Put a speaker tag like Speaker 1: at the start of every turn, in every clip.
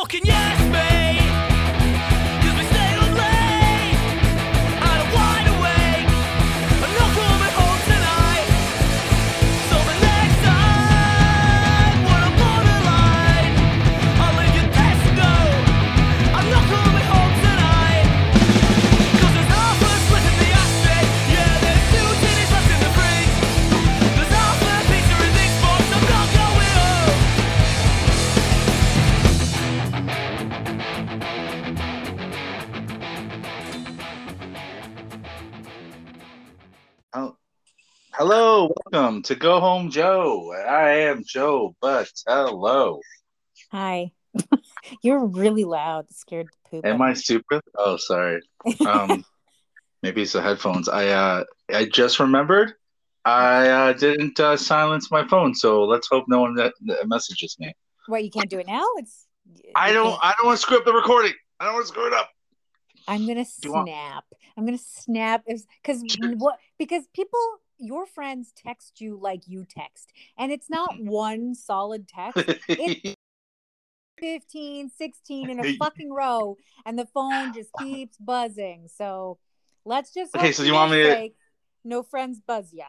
Speaker 1: fucking yes, mate.
Speaker 2: Hello, welcome to Go Home Joe. I am Joe but hello.
Speaker 3: Hi. You're really loud, scared to poop.
Speaker 2: Am I super? Oh, sorry. Um, maybe it's the headphones. I uh, I just remembered I uh, didn't uh, silence my phone, so let's hope no one that, that messages me.
Speaker 3: What you can't do it now? It's
Speaker 2: I don't.
Speaker 3: can't-
Speaker 2: I don't want to screw up the recording. I don't want to screw it up.
Speaker 3: I'm gonna
Speaker 2: you want-
Speaker 3: snap. I'm gonna snap because what because people your friends text you like you text and it's not
Speaker 2: Mm-hmm.
Speaker 3: one solid text 15 16 in a fucking row and the phone just keeps buzzing so let's just
Speaker 2: Okay, so you want me to-
Speaker 3: no friends buzz ya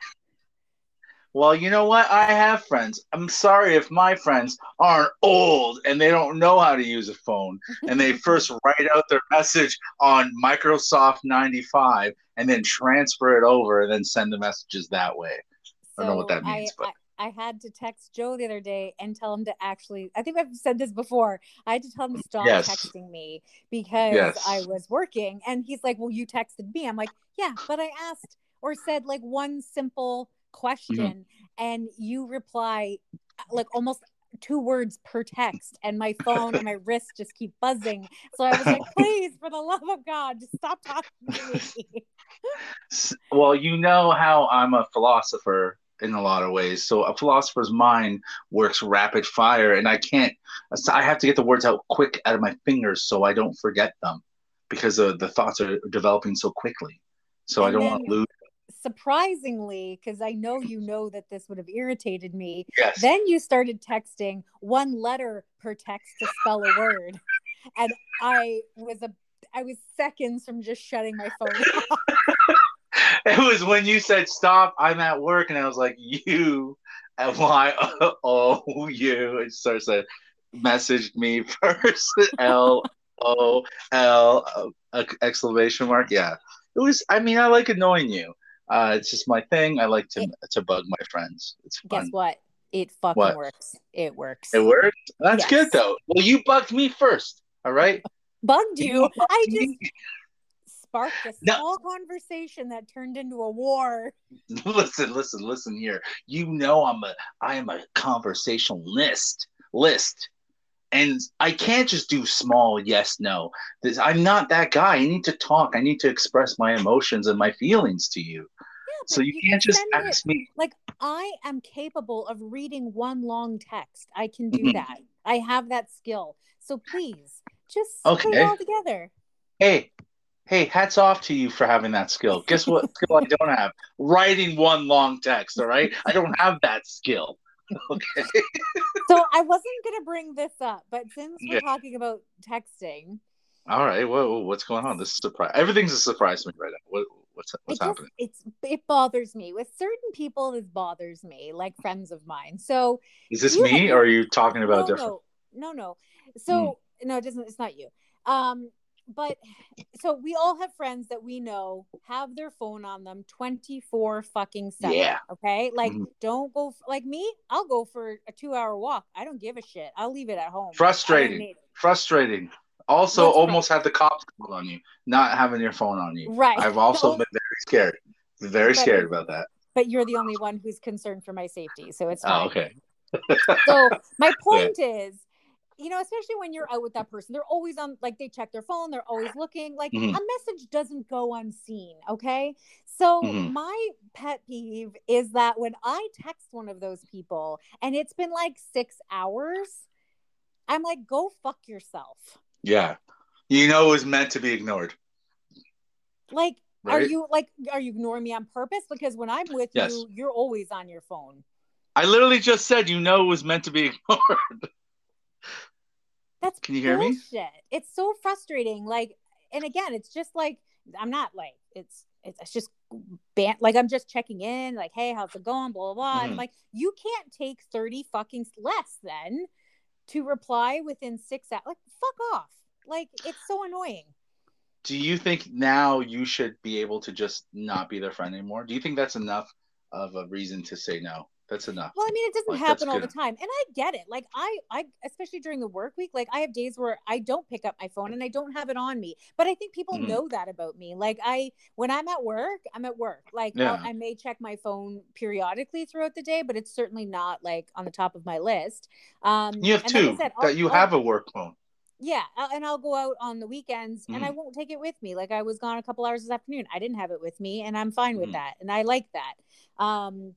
Speaker 2: Well, you know what? I have friends. I'm sorry if my friends aren't old and they don't know how to use a phone and they first write out their message on Microsoft 95 and then transfer it over and then send the messages that way. I don't know what that means,
Speaker 3: I,
Speaker 2: but-
Speaker 3: I, I had to text Joe the other day and tell him to actually. I think I've said this before. I had to tell him to stop
Speaker 2: Yes.
Speaker 3: texting me because
Speaker 2: Yes.
Speaker 3: I was working, and he's like, "Well, you texted me." I'm like, "Yeah, but I asked or said like one simple question,
Speaker 2: Mm-hmm.
Speaker 3: and you reply like almost." Two words per text, and my phone and my wrist just keep buzzing. So I was like, "Please, for the love of God, just stop talking to me."
Speaker 2: Well, you know how I'm a philosopher in a lot of ways. So a philosopher's mind works rapid fire, and I can't. I have to get the words out quick out of my fingers so I don't forget them because uh, the thoughts are developing so quickly. So I don't want to lose.
Speaker 3: Surprisingly, because I know you know that this would have irritated me,
Speaker 2: Yes.
Speaker 3: then you started texting one letter per text to spell a word. And I was a I was seconds from just shutting my phone off.
Speaker 2: it was when you said stop. I'm at work, and I was like, you, and why? Oh, you. It starts to messaged me first. L O L uh, exclamation mark. Yeah, it was. I mean, I like annoying you. Uh, it's just my thing. I like to to bug my friends. It's fun.
Speaker 3: Guess what? It fucking
Speaker 2: What?
Speaker 3: works. It works.
Speaker 2: It works. That's
Speaker 3: Yes.
Speaker 2: good though. Well, you bugged me first. All right.
Speaker 3: Bugged you.
Speaker 2: bugged
Speaker 3: I
Speaker 2: me.
Speaker 3: just sparked a
Speaker 2: No.
Speaker 3: small conversation that turned into a war.
Speaker 2: listen, listen, listen here. You know I'm a I am a conversationalist list. And I can't just do small yes no. This, I'm not that guy. I need to talk. I need to express my emotions and my feelings to you. So
Speaker 3: but
Speaker 2: you,
Speaker 3: you
Speaker 2: can't
Speaker 3: can
Speaker 2: just
Speaker 3: send it-
Speaker 2: ask me.
Speaker 3: Like I am capable of reading one long text. I can do
Speaker 2: Mhm.
Speaker 3: that. I have that skill. So please, just put
Speaker 2: Okay.
Speaker 3: it all together.
Speaker 2: Hey, hey, hats off to you for having that skill. Guess what skill I don't have? Writing one long text. All right, I don't have that skill. Okay.
Speaker 3: So I wasn't gonna bring this up, but since we're
Speaker 2: Yeah.
Speaker 3: talking about texting,
Speaker 2: All right. Whoa, what's going on? This is a surprise. Everything's a surprise to me right now. What, what's what's
Speaker 3: it just
Speaker 2: happening?
Speaker 3: it's it bothers me. With certain people, this bothers me, like friends of mine. So
Speaker 2: Is this me,
Speaker 3: have-
Speaker 2: or are you talking about
Speaker 3: no,
Speaker 2: different?
Speaker 3: no, no, no. So no, it doesn't. It's not you. Um, but so we all have friends that we know have their phone on them twenty four fucking seven.
Speaker 2: Yeah.
Speaker 3: Okay, like
Speaker 2: Mhm.
Speaker 3: don't go like me. I'll go for a two hour walk. I don't give a shit. I'll leave it at home.
Speaker 2: Frustrating. Frustrating. Also,
Speaker 3: What's
Speaker 2: almost had the cops on you, not having your phone on you.
Speaker 3: Right.
Speaker 2: I've also
Speaker 3: Oh,
Speaker 2: been very scared. Very
Speaker 3: But-
Speaker 2: scared about that.
Speaker 3: but you're the only one who's concerned for my safety, so it's fine.
Speaker 2: Oh, okay.
Speaker 3: So my point is, you know, especially when you're out with that person, they're always on like they check their phone, they're always looking. Like
Speaker 2: Mhm.
Speaker 3: a message doesn't go unseen, okay? So
Speaker 2: Mhm.
Speaker 3: my pet peeve is that when I text one of those people and it's been like 6 hours, I'm like go fuck yourself.
Speaker 2: Yeah. You know it was meant to be ignored.
Speaker 3: Like are you like are you ignoring me on purpose because when I'm with
Speaker 2: Yes.
Speaker 3: you, you're always on your phone.
Speaker 2: I literally just said you know it was meant to be ignored.
Speaker 3: That's
Speaker 2: Can you hear me?
Speaker 3: bullshit. It's so frustrating. Like, and again, it's just like I'm not like it's it's, it's just ban- like I'm just checking in, like, hey, how's it going? Blah blah blah. And I'm
Speaker 2: mm-hmm.
Speaker 3: like, you can't take thirty fucking less then to reply within six hours. Like, fuck off. Like, it's so annoying.
Speaker 2: Do you think now you should be able to just not be their friend anymore? Do you think that's enough of a reason to say no? That's enough.
Speaker 3: Well, I mean, it doesn't
Speaker 2: Like,
Speaker 3: happen all the time, and I get it. Like I, I, especially during the work week, like I have days where I don't pick up my phone and I don't have it on me. But I think people
Speaker 2: Mhm.
Speaker 3: know that about me. Like I, when I'm at work, I'm at work. Like
Speaker 2: Yeah.
Speaker 3: I'll, I may check my phone periodically throughout the day, but it's certainly not like on the top of my list. Um,
Speaker 2: You have
Speaker 3: and like
Speaker 2: two
Speaker 3: said,
Speaker 2: that you
Speaker 3: I'll-
Speaker 2: have a work phone.
Speaker 3: yeah, and I'll go out on the weekends and I
Speaker 2: Mhm.
Speaker 3: won't take it with me. Like I was gone a couple hours this afternoon. I didn't have it with me and I'm fine with
Speaker 2: Mhm.
Speaker 3: that. And I like that. Um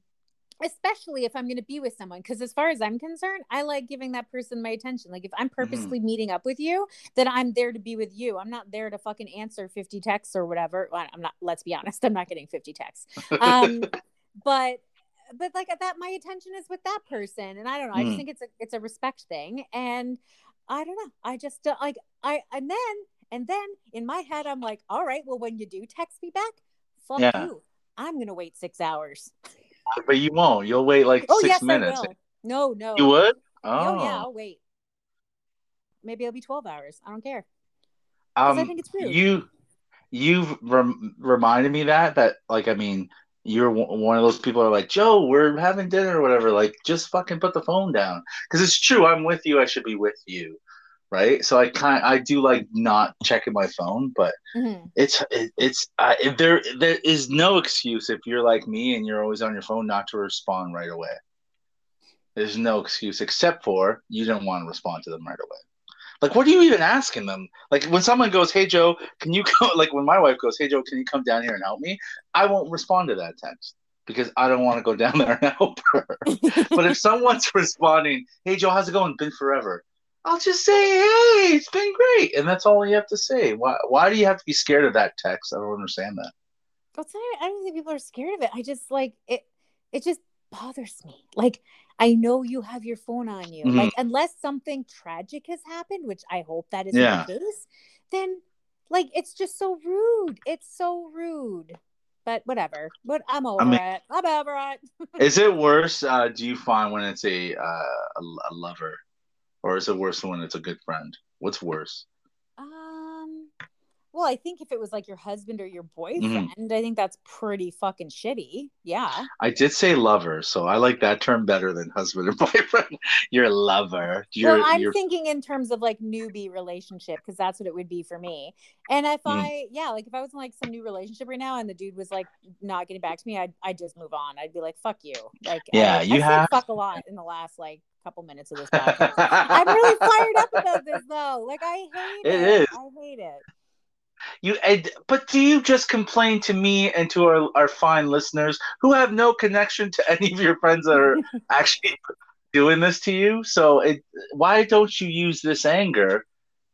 Speaker 3: especially if I'm going to be with someone because as far as I'm concerned, I like giving that person my attention. Like if I'm purposely meeting up with you, then I'm there to be with you. I'm not there to fucking answer 50 texts or whatever. Well, I'm not let's be honest, I'm not getting 50 texts. Um but but like that my attention is with that person and i don't know i just
Speaker 2: Mm.
Speaker 3: think it's a it's a respect thing and i don't know i just uh, like i and then and then in my head i'm like all right well when you do text me back fuck
Speaker 2: Yeah.
Speaker 3: you i'm gonna wait six hours
Speaker 2: but you won't. You'll wait like
Speaker 3: oh
Speaker 2: six
Speaker 3: yes
Speaker 2: minutes.
Speaker 3: i will no no
Speaker 2: You would?
Speaker 3: oh
Speaker 2: Oh,
Speaker 3: yeah i'll wait maybe it'll be 12 hours i don't care because
Speaker 2: Um,
Speaker 3: i think it's rude
Speaker 2: you you've rem- reminded me that that like I mean you're w- one of those people are like Joe, we're having dinner or whatever. Like just fucking put the phone down because it's true. I'm with you. I should be with you, right? So I kind I do like not checking my phone, but
Speaker 3: Mhm.
Speaker 2: it's it, it's uh, there there is no excuse if you're like me and you're always on your phone not to respond right away. There's no excuse except for you don't want to respond to them right away. Like, what are you even asking them? Like, when someone goes, "Hey Joe, can you come?" Like when my wife goes, "Hey Joe, can you come down here and help me?" I won't respond to that text because I don't want to go down there and help her. but if someone's responding, "Hey Joe, how's it going? Been forever," I'll just say, "Hey, it's been great," and that's all you have to say. Why? Why do you have to be scared of that text? I don't understand that.
Speaker 3: Well, it's not, I don't think people are scared of it. I just like it. It just bothers me. Like I know you have your phone on you.
Speaker 2: Mhm.
Speaker 3: Like unless something tragic has happened, which I hope that isn't
Speaker 2: Yeah.
Speaker 3: the case, then like it's just so rude. It's so rude. But whatever. But I'm over
Speaker 2: mean-
Speaker 3: it. I'm over it.
Speaker 2: Is it worse? Uh, do you find when it's a, uh, a a lover, or is it worse when it's a good friend? What's worse?
Speaker 3: Um. Well, I think if it was like your husband or your
Speaker 2: Mm-hmm.
Speaker 3: boyfriend, I think that's pretty fucking shitty. Yeah.
Speaker 2: I did say lover, so I like that term better than husband or boyfriend. You're a lover. You're,
Speaker 3: well, I'm thinking in terms of like newbie relationship because that's what it would be for me. And if
Speaker 2: Mm.
Speaker 3: I, yeah, like if I was in like some new relationship right now and the dude was like not getting back to me, I'd, I'd just move on. I'd be like, fuck you. Like,
Speaker 2: Yeah,
Speaker 3: I,
Speaker 2: you
Speaker 3: I
Speaker 2: have-
Speaker 3: fuck a lot in the last like couple minutes of this podcast. I'm really fired up about this though. Like, I hate
Speaker 2: It
Speaker 3: it.
Speaker 2: is.
Speaker 3: I hate it.
Speaker 2: You, and, but do you just complain to me and to our, our fine listeners who have no connection to any of your friends that are actually doing this to you? So, it, why don't you use this anger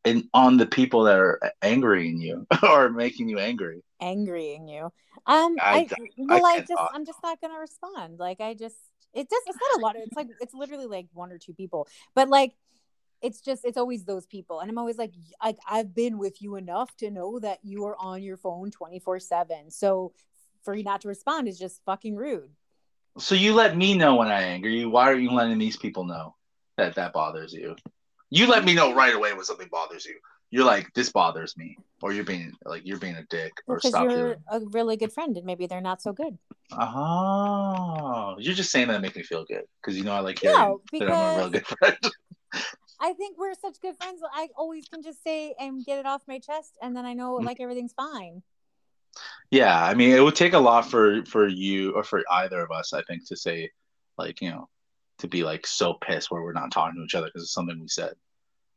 Speaker 2: in, on the people that are angering you or making you angry?
Speaker 3: Angrying you. Um,
Speaker 2: I-
Speaker 3: I, well, I,
Speaker 2: can't
Speaker 3: just. I'm just not gonna respond. Like, I just, it does. It's not a lot. Of, It's like, it's literally like one or two people, but like, it's just, it's always those people, and I'm always like, like I've been with you enough to know that you are on your phone 24 seven. So for you not to respond is just fucking rude.
Speaker 2: So you let me know when I anger you. Why are you letting these people know that that bothers you? You let me know right away when something bothers you. You're like, this bothers me, or you're being like you're being a dick, or
Speaker 3: Because
Speaker 2: stop
Speaker 3: you're
Speaker 2: doing.
Speaker 3: a really good friend, and maybe they're not so good.
Speaker 2: Oh, you're just saying that to make me feel good because you know I like hearing
Speaker 3: No,
Speaker 2: that I'm a real good friend.
Speaker 3: I think we're such good friends. I always can just say and get it off my chest, and then I know
Speaker 2: Mm.
Speaker 3: like everything's fine.
Speaker 2: yeah, I mean, it would take a lot for for you or for either of us, I think, to say like you know to be like so pissed where we're not talking to each other because it's something we said.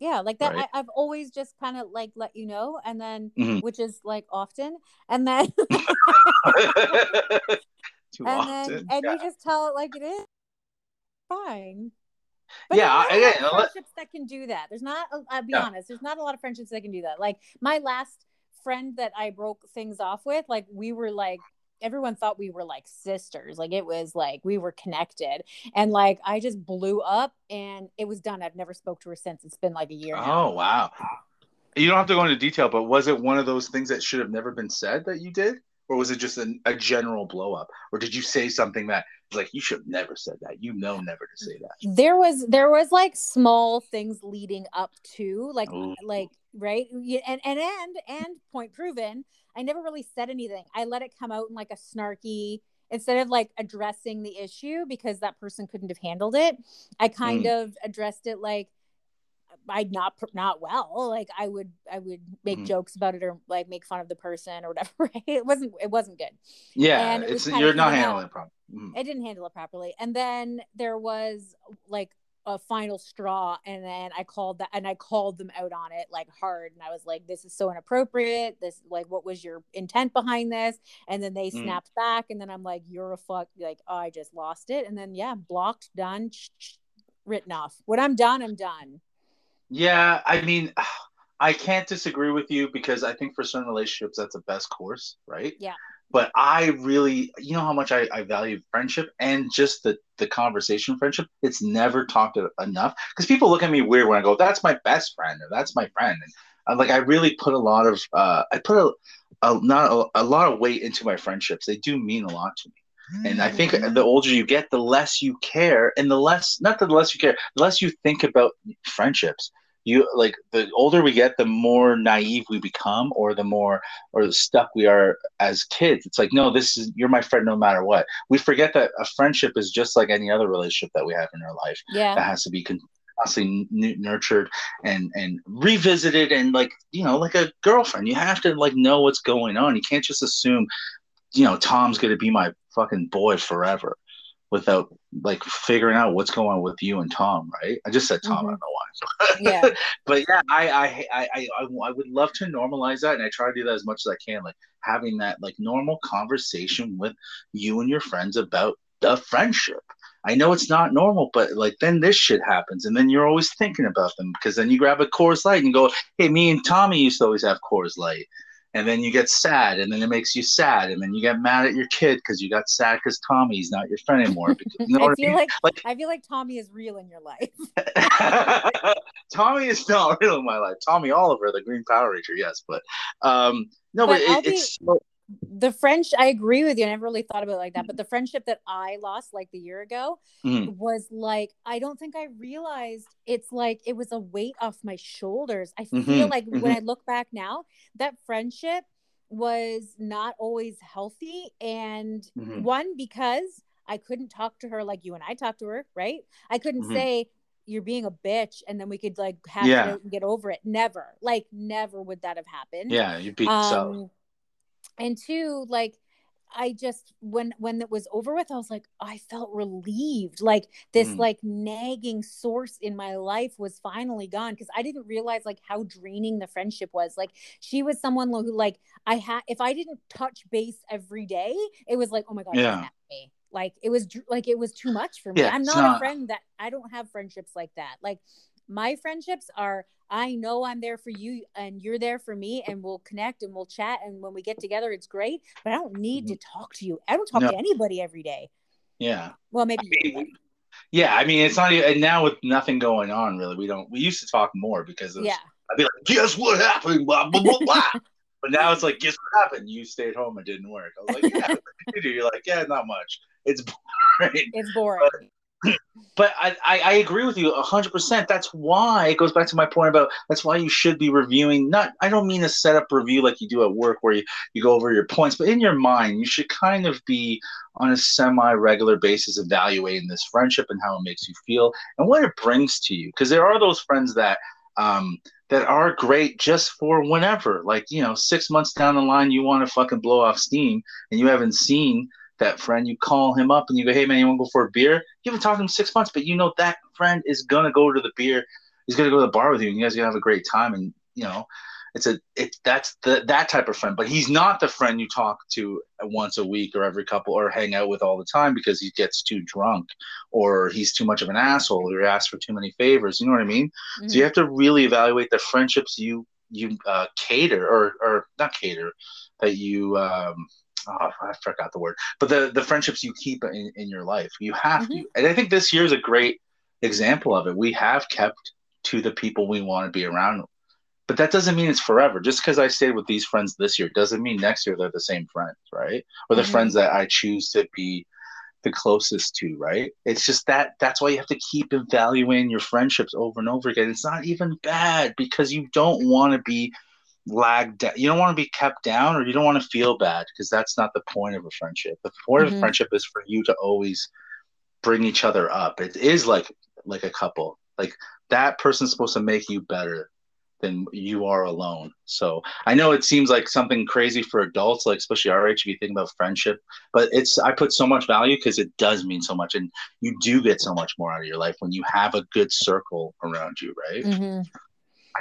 Speaker 3: Yeah, like that.
Speaker 2: Right.
Speaker 3: I, I've always just kind of like let you know, and then
Speaker 2: Mhm.
Speaker 3: which is like often, and then
Speaker 2: Too
Speaker 3: and
Speaker 2: often.
Speaker 3: then and
Speaker 2: yeah.
Speaker 3: you just tell it like it is. Fine. But
Speaker 2: Yeah,
Speaker 3: there's not a lot
Speaker 2: again,
Speaker 3: of
Speaker 2: let-
Speaker 3: friendships that can do that. There's not. a- I'll be
Speaker 2: Yeah.
Speaker 3: honest. There's not a lot of friendships that can do that. Like my last friend that I broke things off with, like we were like everyone thought we were like sisters. Like it was like we were connected. And like I just blew up and it was done. I've never spoke to her since. It's been like a year now.
Speaker 2: Oh wow. You don't have to go into detail, but was it one of those things that should have never been said that you did? Or was it just an, a general blow up? Or did you say something that like you should have never said that? You know never to say that.
Speaker 3: There was there was like small things leading up to like
Speaker 2: Ooh.
Speaker 3: like right and and and and point proven. I never really said anything. I let it come out in like a snarky instead of like addressing the issue because that person couldn't have handled it. I kind mm. of addressed it like I'd not not well. Like I would I would make
Speaker 2: Mhm.
Speaker 3: jokes about it or like make fun of the person or whatever. It wasn't it wasn't good.
Speaker 2: Yeah,
Speaker 3: And it
Speaker 2: it's you're not handling it properly. Mhm.
Speaker 3: I didn't handle it properly. And then there was like a final straw and then I called that and I called them out on it like hard and I was like this is so inappropriate this like what was your intent behind this and then they
Speaker 2: Mm.
Speaker 3: snapped back and then I'm like you're a fuck like oh, I just lost it and then yeah blocked done written off when I'm done I'm done
Speaker 2: Yeah, I mean, I can't disagree with you because I think for certain relationships that's the best course, right?
Speaker 3: Yeah.
Speaker 2: But I really, you know, how much I, I value friendship and just the the conversation friendship. It's never talked enough because people look at me weird when I go, "That's my best friend" or "That's my friend," and I'm like, I really put a lot of, uh, I put a, a not a, a lot of weight into my friendships. They do mean a lot to me. And I think the older you get, the less you care, and the less not the less you care, the less you think about friendships. You like the older we get, the more naive we become, or the more or the stuck we are as kids. It's like, no, this is you're my friend no matter what. We forget that a friendship is just like any other relationship that we have in our life.
Speaker 3: Yeah.
Speaker 2: That has to be con- constantly n- nurtured and and revisited and like you know like a girlfriend. You have to like know what's going on. You can't just assume you know tom's gonna be my fucking boy forever without like figuring out what's going on with you and tom right? I just said tom i
Speaker 3: Mhm.
Speaker 2: don't know why
Speaker 3: yeah.
Speaker 2: But yeah I, I i i i I would love to normalize that and i try to do that as much as i can like having that like normal conversation with you and your friends about the friendship. I know it's not normal, but like then this shit happens, and then you're always thinking about them because then you grab a Coors Light and go, "Hey, me and Tommy used to always have Coors Light," and then you get sad, and then it makes you sad, and then you get mad at your kid because you got sad because Tommy's not your friend anymore. Because, you know
Speaker 3: I feel
Speaker 2: I mean?
Speaker 3: like
Speaker 2: Like-
Speaker 3: I feel like Tommy is real in your life
Speaker 2: Tommy is not real in my life. Tommy Oliver, the Green Power Ranger, yes, but um, no, but,
Speaker 3: But
Speaker 2: it,
Speaker 3: be-
Speaker 2: it's so,
Speaker 3: the French, I agree with you. I never really thought about it like that. But the friendship that I lost like the year ago
Speaker 2: Mhm.
Speaker 3: was like, I don't think I realized it's like it was a weight off my shoulders. I feel
Speaker 2: Mhm,
Speaker 3: like when I look back now, that friendship was not always healthy. And
Speaker 2: Mhm.
Speaker 3: one, because I couldn't talk to her like you and I talked to her, right? I couldn't
Speaker 2: Mhm.
Speaker 3: say, you're being a bitch and then we could like hash
Speaker 2: Yeah.
Speaker 3: it and get over it. Never. Like never would that have happened
Speaker 2: yeah, you beat
Speaker 3: um and two like i just when when it was over with i was like i felt relieved. Like this
Speaker 2: Mm.
Speaker 3: like nagging source in my life was finally gone because i didn't realize like how draining the friendship was. Like she was someone who like i had if i didn't touch base every day it was like oh my god
Speaker 2: Yeah.
Speaker 3: me. Like it was like it was too much for me.
Speaker 2: Yeah,
Speaker 3: i'm not,
Speaker 2: not-
Speaker 3: a friend that i don't have friendships like that. Like my friendships are I know I'm there for you and you're there for me and we'll connect and we'll chat and when we get together it's great, but I don't need to mm-hmm. talk to you. I don't talk
Speaker 2: No.
Speaker 3: to anybody every day.
Speaker 2: Yeah.
Speaker 3: Well, maybe
Speaker 2: I mean, yeah, I mean, it's not even, and now with nothing going on, really, we don't, we used to talk more because was,
Speaker 3: yeah.
Speaker 2: I'd be like, guess what happened? Blah, blah, blah, blah. but now it's like, guess what happened? You stayed home, it didn't work. I was like, yeah, you do? You're like, yeah, not much. It's boring.
Speaker 3: It's boring.
Speaker 2: But I, I, I agree with you 100%. That's why it goes back to my point about that's why you should be reviewing. Not, I don't mean a setup review like you do at work where you, you go over your points, but in your mind, you should kind of be on a semi regular basis evaluating this friendship and how it makes you feel and what it brings to you. Because there are those friends that, um, that are great just for whenever. Like, you know, six months down the line, you want to fucking blow off steam and you haven't seen that friend, you call him up and you go, "Hey man, you want to go for a beer?" You haven't talked to him six months, but you know that friend is gonna go to the beer. He's gonna go to the bar with you, and you guys are gonna have a great time. And you know, it's a it that's the that type of friend. But he's not the friend you talk to once a week or every couple or hang out with all the time because he gets too drunk or he's too much of an asshole or asks for too many favors. You know what I mean? So
Speaker 3: Mhm.
Speaker 2: you have to really evaluate the friendships you you uh, cater or or not cater that you um, oh, I forgot the word, but the the friendships you keep in, in your life, you have
Speaker 3: Mhm.
Speaker 2: to, and I think this year is a great example of it. We have kept to the people we want to be around, but that doesn't mean it's forever. Just because I stayed with these friends this year doesn't mean next year they're the same friends, right? Or the
Speaker 3: Mhm.
Speaker 2: friends that I choose to be the closest to, right? It's just that that's why you have to keep evaluating your friendships over and over again. It's not even bad because you don't want to be lagged down. You don't want to be kept down or you don't want to feel bad because that's not the point of a friendship. The point of
Speaker 3: Mhm.
Speaker 2: a friendship is for you to always bring each other up. It is like like a couple. Like that person's supposed to make you better than you are alone. So I know it seems like something crazy for adults, like especially our age, if you think about friendship, but it's I put so much value because it does mean so much, and you do get so much more out of your life when you have a good circle around you, right?
Speaker 3: Mhm.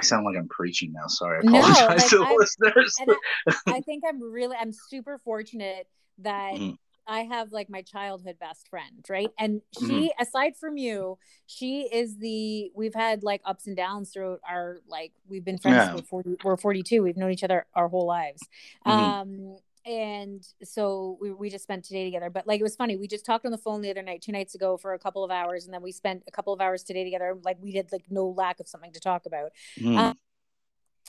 Speaker 2: I sound like I'm preaching now. Sorry, I
Speaker 3: No,
Speaker 2: apologize
Speaker 3: like,
Speaker 2: to the
Speaker 3: I-
Speaker 2: listeners.
Speaker 3: I, I think I'm really I'm super fortunate that
Speaker 2: Mhm.
Speaker 3: I have like my childhood best friend, right? And she,
Speaker 2: Mm-hmm.
Speaker 3: aside from you, she is the we've had like ups and downs throughout our like we've been friends
Speaker 2: Yeah.
Speaker 3: for 40 we're 42. We've known each other our whole lives.
Speaker 2: Mhm.
Speaker 3: Um and so we, we just spent today together but like it was funny we just talked on the phone the other night two nights ago for a couple of hours and then we spent a couple of hours today together like we did like no lack of something to talk about
Speaker 2: Mhm.
Speaker 3: um,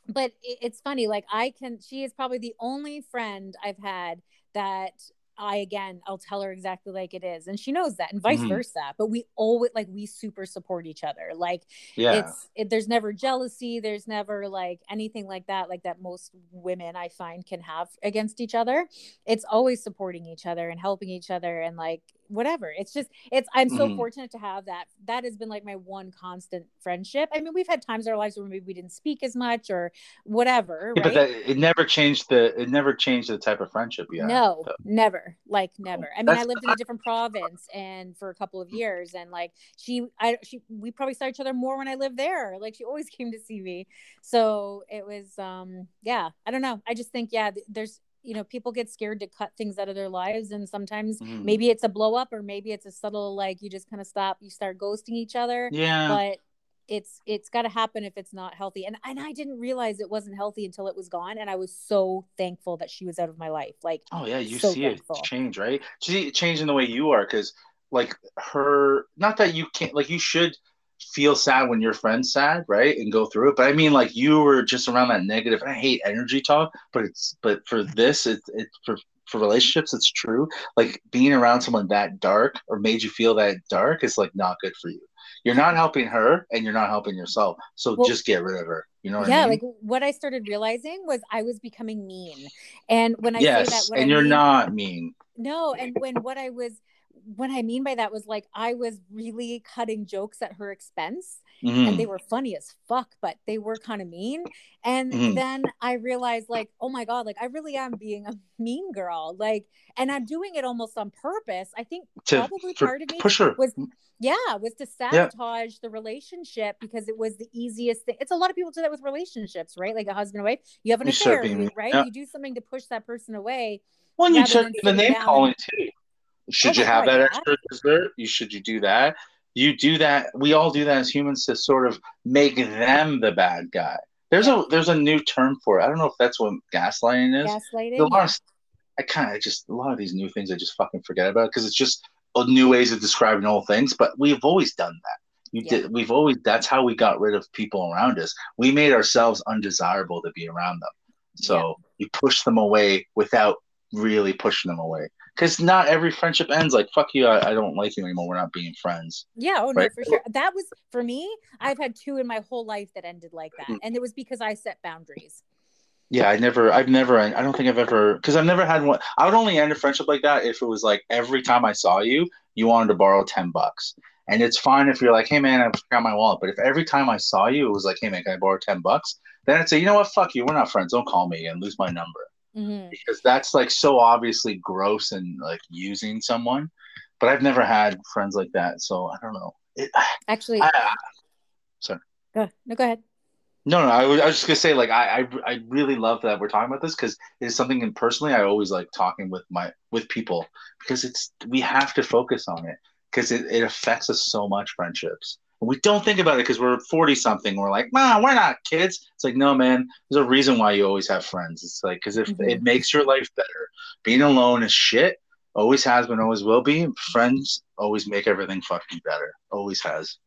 Speaker 3: but it, it's funny like i can she is probably the only friend i've had that i again i'll tell her exactly like it is and she knows that and vice
Speaker 2: Mhm.
Speaker 3: versa but we always like we super support each other like
Speaker 2: yeah,
Speaker 3: it's it, there's never jealousy there's never like anything like that like that most women i find can have against each other it's always supporting each other and helping each other and like whatever it's just it's i'm so
Speaker 2: Mhm.
Speaker 3: fortunate to have that that has been like my one constant friendship i mean we've had times in our lives where maybe we didn't speak as much or whatever
Speaker 2: Yeah,
Speaker 3: right
Speaker 2: but that, it never changed the it never changed the type of friendship you had.
Speaker 3: no,
Speaker 2: though.
Speaker 3: never. Like never. I mean, I lived in a different province and for a couple of years and like she I she we probably saw each other more when I lived there. Like she always came to see me. So it was um yeah, I don't know. I just think yeah, there's you know, people get scared to cut things out of their lives and sometimes
Speaker 2: Mhm.
Speaker 3: maybe it's a blow up or maybe it's a subtle like you just kind of stop, you start ghosting each other
Speaker 2: Yeah,
Speaker 3: but it's it's got to happen if it's not healthy and and I didn't realize it wasn't healthy until it was gone and I was so thankful that she was out of my life like
Speaker 2: Oh yeah, you
Speaker 3: so
Speaker 2: see
Speaker 3: thankful.
Speaker 2: it change, right? See it change in the way you are, because like her, not that you can't, like you should feel sad when your friend's sad, right, and go through it. But I mean, like you were just around that negative. And I hate energy talk, but it's but for this, it's it for for relationships, it's true. Like being around someone that dark or made you feel that dark is like not good for you. You're not helping her, and you're not helping yourself. So
Speaker 3: Well,
Speaker 2: just get rid of her. You know what
Speaker 3: yeah
Speaker 2: I mean?
Speaker 3: like what I started realizing was I was becoming mean and when I
Speaker 2: yes,
Speaker 3: say that
Speaker 2: and
Speaker 3: I
Speaker 2: you're
Speaker 3: mean,
Speaker 2: not mean.
Speaker 3: no and when what I was what I mean by that was like I was really cutting jokes at her expense
Speaker 2: Mhm.
Speaker 3: and they were funny as fuck, but they were kind of mean. And
Speaker 2: Mhm.
Speaker 3: then I realized, like, oh my god, like I really am being a mean girl, like, and I'm doing it almost on purpose. I think
Speaker 2: to
Speaker 3: probably
Speaker 2: for-
Speaker 3: part of me
Speaker 2: push her.
Speaker 3: was, yeah, was to sabotage the relationship because it was the easiest thing. It's a lot of people do that with relationships, right? Like a husband and wife, you have an
Speaker 2: You
Speaker 3: affair, right?
Speaker 2: yeah.
Speaker 3: You do something to push that person away.
Speaker 2: Well, and you
Speaker 3: rather
Speaker 2: the name calling too. Should
Speaker 3: Oh
Speaker 2: you have
Speaker 3: God,
Speaker 2: that
Speaker 3: yeah.
Speaker 2: extra dessert? You should you do that? You do that. We all do that as humans to sort of make them the bad guy. There's
Speaker 3: Yeah.
Speaker 2: a there's a new term for it. I don't know if that's what gaslighting is.
Speaker 3: Gaslighting. yeah.
Speaker 2: I kind of just a lot of these new things I just fucking forget about because it's just a new ways of describing old things. But we've always done that. You
Speaker 3: Yeah.
Speaker 2: did. We've always. That's how we got rid of people around us. We made ourselves undesirable to be around them. So you push them away without really pushing them away. Because not every friendship ends like fuck you. I, I don't like you anymore. We're not being friends.
Speaker 3: Yeah, oh no, for sure. That was for me. I've had two in my whole life that ended like that, mm. and it was because I set boundaries.
Speaker 2: Yeah, I never. I've never. I don't think I've ever. Because I've never had one. I would only end a friendship like that if it was like every time I saw you, you wanted to borrow ten bucks. And it's fine if you're like, hey man, I forgot my wallet. But if every time I saw you, it was like, hey man, can I borrow ten bucks? Then I'd say, you know what, fuck you. We're not friends. Don't call me and lose my number.
Speaker 3: Mhm.
Speaker 2: because that's like so obviously gross and like using someone. But I've never had friends like that, so I don't know. It,
Speaker 3: Actually,
Speaker 2: I,
Speaker 3: go, no, go ahead.
Speaker 2: no, no, I was, I was just gonna say like I, I I really love that we're talking about this because it is something. And personally, I always like talking with my with people because it's we have to focus on it because it, it affects us so much friendships. We don't think about it because we're 40 something. We're like, nah, we're not kids. It's like, no, man, there's a reason why you always have friends. It's like, because if
Speaker 3: Mhm.
Speaker 2: it makes your life better, being alone is shit. Always has been, always will be. Friends always make everything fucking better. Always has.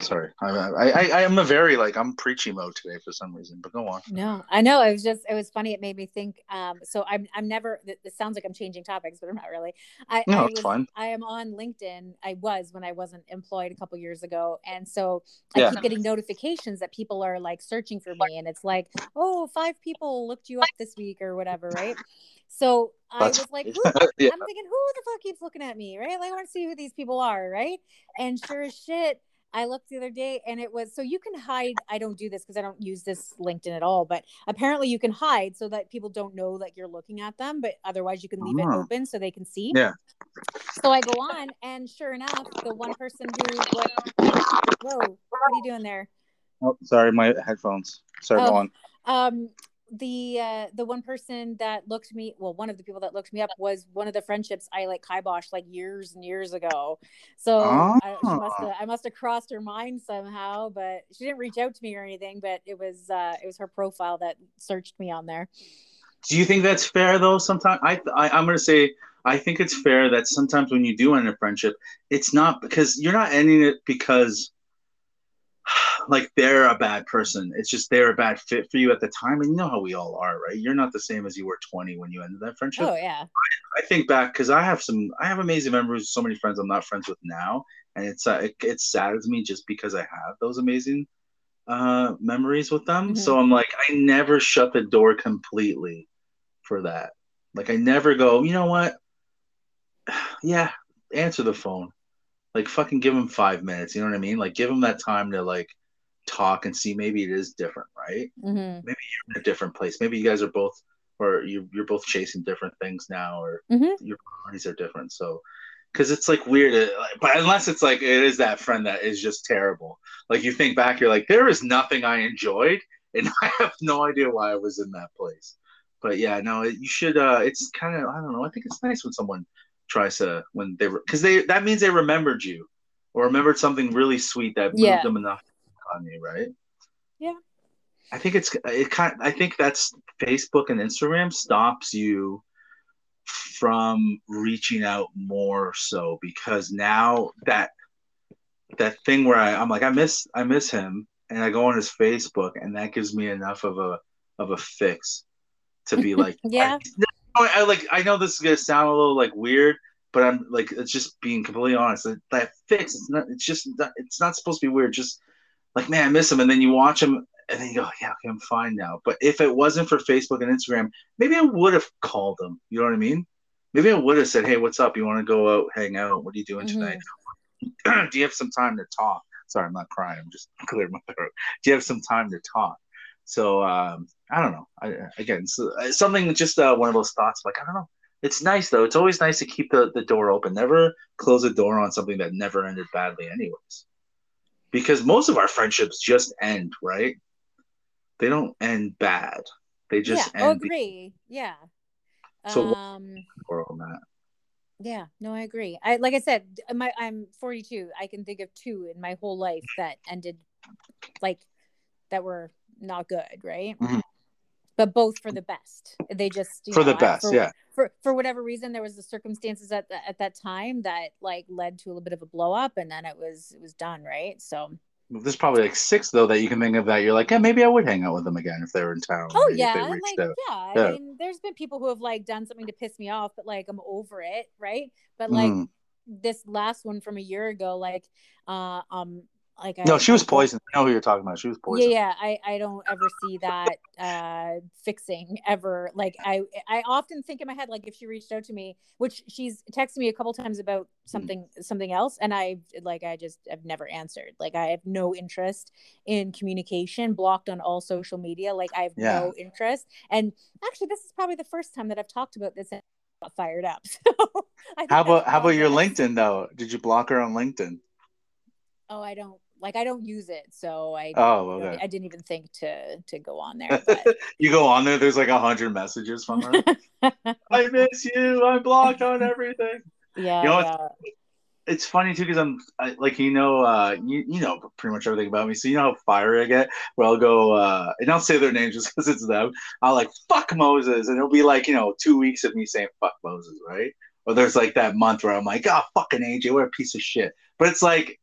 Speaker 2: Sorry, I, I, I, I am a very like I'm preachy mode today for some reason, but go on.
Speaker 3: No, I know. It was just, it was funny. It made me think. Um, so I'm, I'm never, th- this sounds like I'm changing topics, but I'm not really. I,
Speaker 2: No,
Speaker 3: I
Speaker 2: it's
Speaker 3: was,
Speaker 2: fine.
Speaker 3: I am on LinkedIn. I was when I wasn't employed a couple years ago. And so I
Speaker 2: Yeah.
Speaker 3: keep getting notifications that people are like searching for me. And it's like, oh, five people looked you up this week or whatever. Right. So I
Speaker 2: That's-
Speaker 3: was like,
Speaker 2: yeah.
Speaker 3: I'm thinking, who the fuck keeps looking at me, right? Like, I want to see who these people are, right? And sure as shit, I looked the other day and it was so you can hide. I don't do this because I don't use this LinkedIn at all, but apparently you can hide so that people don't know that you're looking at them, but otherwise you can leave it
Speaker 2: Oh.
Speaker 3: open so they can see.
Speaker 2: Yeah.
Speaker 3: So I go on, and sure enough, the one person who, what, whoa, what are you doing there?
Speaker 2: Oh, sorry, my headphones. Sorry,
Speaker 3: Oh.
Speaker 2: go on.
Speaker 3: um the uh the one person that looked me well one of the people that looked me up was one of the friendships i like kiboshed like years and years ago so I, must have i must have crossed her mind somehow but she didn't reach out to me or anything but it was uh it was her profile that searched me on there
Speaker 2: Do you think that's fair though? Sometimes I, I I'm gonna say I think it's fair that sometimes when you do end a friendship, it's not because you're not ending it because like they're a bad person. It's just they're a bad fit for you at the time, and you know how we all are, right? You're not the same as you were 20 when you ended that friendship.
Speaker 3: oh yeah
Speaker 2: I think back because I have some, I have amazing memories. So many friends I'm not friends with now, and it's uh, it, it saddens me just because I have those amazing uh, memories with them.
Speaker 3: Mhm.
Speaker 2: So I'm like, I never shut the door completely for that. Like I never go, you know what? Yeah, answer the phone. Like fucking give them five minutes. You know what I mean? Like give them that time to like talk and see maybe it is different, right?
Speaker 3: hmm Maybe you're
Speaker 2: in a different place. Maybe you guys are both, or you you're both chasing different things now, or
Speaker 3: Mhm.
Speaker 2: your priorities are different. So, because it's like weird, like, but unless it's like it is that friend that is just terrible. Like you think back, you're like, there is nothing I enjoyed, and I have no idea why I was in that place. But yeah, no, it- you should. uh It's kind of I don't know. I think it's nice when someone tries to when they because they that means they remembered you or remembered something really sweet that moved
Speaker 3: Yeah.
Speaker 2: them enough on you, right?
Speaker 3: Yeah.
Speaker 2: I think it's it kind. I think that's Facebook and Instagram stops you from reaching out more so because now that that thing where I, I'm like I miss I miss him and I go on his Facebook and that gives me enough of a of a fix to be like
Speaker 3: Yeah.
Speaker 2: I, I like I know this is gonna sound a little like weird but I'm like it's just being completely honest that, that fix it's not it's just not, it's not supposed to be weird just like man I miss him and then you watch him and then you go yeah okay I'm fine now but if it wasn't for Facebook and Instagram maybe I would have called him you know what I mean maybe I would have said hey what's up you want to go out hang out what are you doing
Speaker 3: Mhm.
Speaker 2: tonight do you have some time to talk? Sorry, I'm not crying. I'm just clearing my throat. Do you have some time to talk? So um, I don't know. I, again, so, uh, something just uh, one of those thoughts. Like I don't know. It's nice though. It's always nice to keep the, the door open. Never close the door on something that never ended badly, anyways. Because most of our friendships just end right. They don't end bad. They just
Speaker 3: yeah. Oh,
Speaker 2: end
Speaker 3: agree. Yeah.
Speaker 2: So-
Speaker 3: um,
Speaker 2: on that.
Speaker 3: Yeah, no, I agree. I like I said, my I'm 42. I can think of two in my whole life that ended like that were not good, right?
Speaker 2: Mhm.
Speaker 3: But both for the best. They just
Speaker 2: For the
Speaker 3: know, I-
Speaker 2: best,
Speaker 3: for,
Speaker 2: yeah.
Speaker 3: For for whatever reason, there was the circumstances at the, at that time that like led to a little bit of a blow up, and then it was it was done, right? So
Speaker 2: There's probably like six though that you can think of that you're like, yeah, maybe I would hang out with them again if they were in town.
Speaker 3: Oh yeah,
Speaker 2: they
Speaker 3: and,
Speaker 2: reached
Speaker 3: like yeah,
Speaker 2: Yeah.
Speaker 3: I mean, there's been people who have like done something to piss me off, but like I'm over it, right? But like
Speaker 2: Mhm.
Speaker 3: this last one from a year ago, like uh um like I,
Speaker 2: No, she was
Speaker 3: I
Speaker 2: poisoned. I know who you're talking about. She was
Speaker 3: Yeah,
Speaker 2: poisoned.
Speaker 3: yeah. I I don't ever see that uh fixing ever. Like I I often think in my head like if she reached out to me, which she's texted me a couple times about something something else, and I like I just have never answered. Like I have no interest in communication, blocked on all social media. Like I have
Speaker 2: Yeah.
Speaker 3: no interest. And actually, this is probably the first time that I've talked about this and got fired up. So I
Speaker 2: How about how about your. LinkedIn though? Did you block her on LinkedIn?
Speaker 3: Oh, I don't like I don't use it, so I
Speaker 2: Oh, okay.
Speaker 3: I didn't even think to to go on there. But
Speaker 2: You go on there. There's like a hundred messages from her. I miss you. I'm blocked on everything.
Speaker 3: yeah,
Speaker 2: You know
Speaker 3: yeah.
Speaker 2: it's funny too because I'm I, like you know uh you, you know pretty much everything about me so you know how fiery I get where I'll go uh and I'll say their names just because it's them I'll like fuck Moses and it'll be like you know two weeks of me saying fuck Moses right or there's like that month where I'm like oh fucking AJ what a piece of shit but it's like